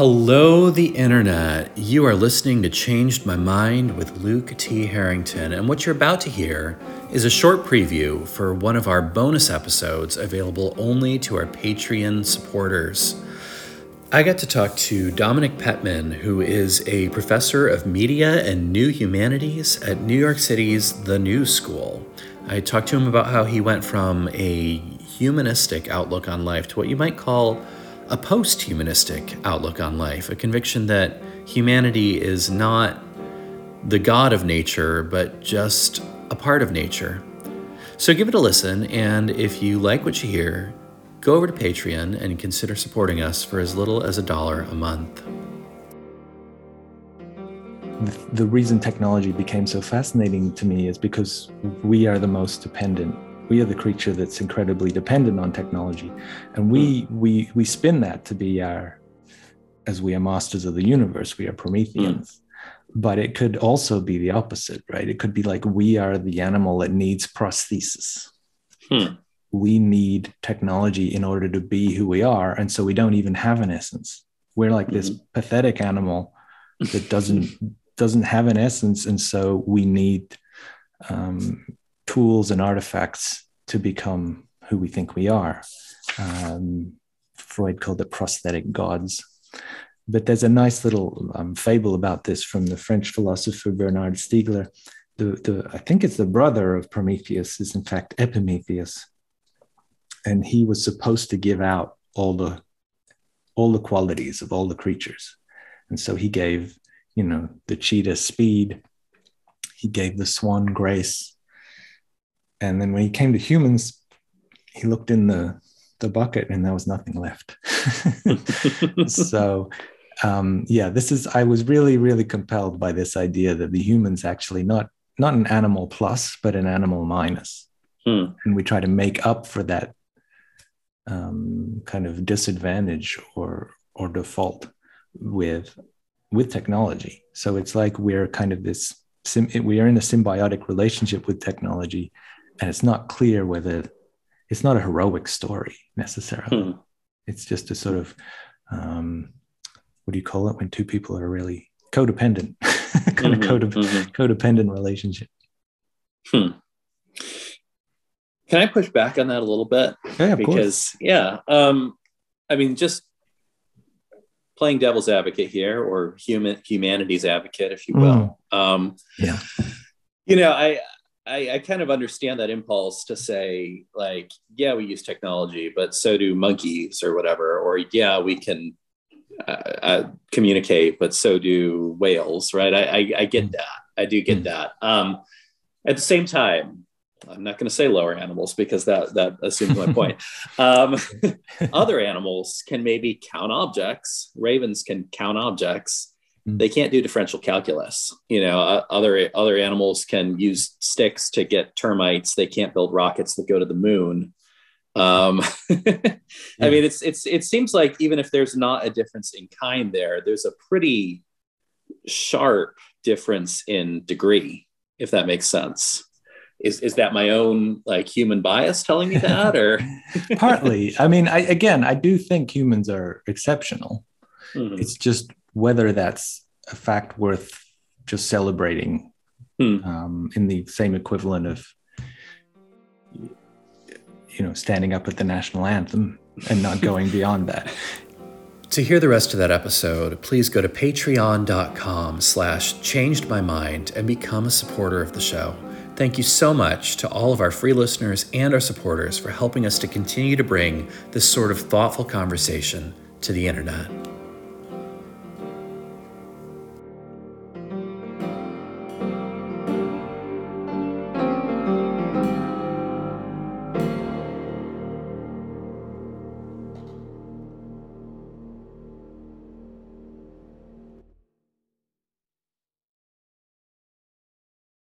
Hello, the internet. You are listening to Changed My Mind with Luke T. Harrington, and what you're about to hear is a short preview for one of our bonus episodes available only to our Patreon supporters. I got to talk to Dominic Pettman, who is a professor of media and new humanities at New York City's The New School. I talked to him about how he went from a humanistic outlook on life to what you might call a post humanistic outlook on life, a conviction that humanity is not the God of nature, but just a part of nature. So give it a listen, and if you like what you hear, go over to Patreon and consider supporting us for as little as a dollar a month. The reason technology became so fascinating to me is because we are the most dependent we are the creature that's incredibly dependent on technology and we mm. we we spin that to be our as we are masters of the universe we are prometheans mm. but it could also be the opposite right it could be like we are the animal that needs prosthesis hmm. we need technology in order to be who we are and so we don't even have an essence we're like mm-hmm. this pathetic animal that doesn't doesn't have an essence and so we need um, tools and artifacts to become who we think we are. Um, Freud called it prosthetic gods. But there's a nice little um, fable about this from the French philosopher Bernard Stiegler. The, the, I think it's the brother of Prometheus, is in fact Epimetheus. And he was supposed to give out all the all the qualities of all the creatures. And so he gave, you know, the cheetah speed, he gave the swan grace, and then when he came to humans, he looked in the the bucket and there was nothing left. so um, yeah, this is I was really really compelled by this idea that the humans actually not not an animal plus but an animal minus, hmm. and we try to make up for that um, kind of disadvantage or or default with with technology. So it's like we're kind of this we are in a symbiotic relationship with technology and it's not clear whether it's not a heroic story necessarily. Hmm. It's just a sort of um, what do you call it when two people are really codependent, kind mm-hmm, of codep- mm-hmm. codependent relationship. Hmm. Can I push back on that a little bit? Yeah, because course. yeah, um, I mean, just playing devil's advocate here, or human humanity's advocate, if you will. Mm. Um, yeah, you know, I I, I, kind of understand that impulse to say, like, yeah, we use technology, but so do monkeys or whatever. Or, yeah, we can uh, uh, communicate, but so do whales, right? I, I, I get mm. that. I do get mm. that. Um, at the same time, I'm not going to say lower animals because that that assumes my point. Um, other animals can maybe count objects. Ravens can count objects. They can't do differential calculus. You know uh, other other animals can use sticks to get termites. They can't build rockets that go to the moon. Um, i mean it's it's it seems like even if there's not a difference in kind there there's a pretty sharp difference in degree if that makes sense. Is is that my own like human bias telling me that or? Partly. I mean i again i do think humans are exceptional. Mm-hmm. it's just whether that's a fact worth just celebrating hmm. um, in the same equivalent of you know standing up at the national anthem and not going beyond that. To hear the rest of that episode please go to patreon.com slash changed my mind and become a supporter of the show. Thank you so much to all of our free listeners and our supporters for helping us to continue to bring this sort of thoughtful conversation to the internet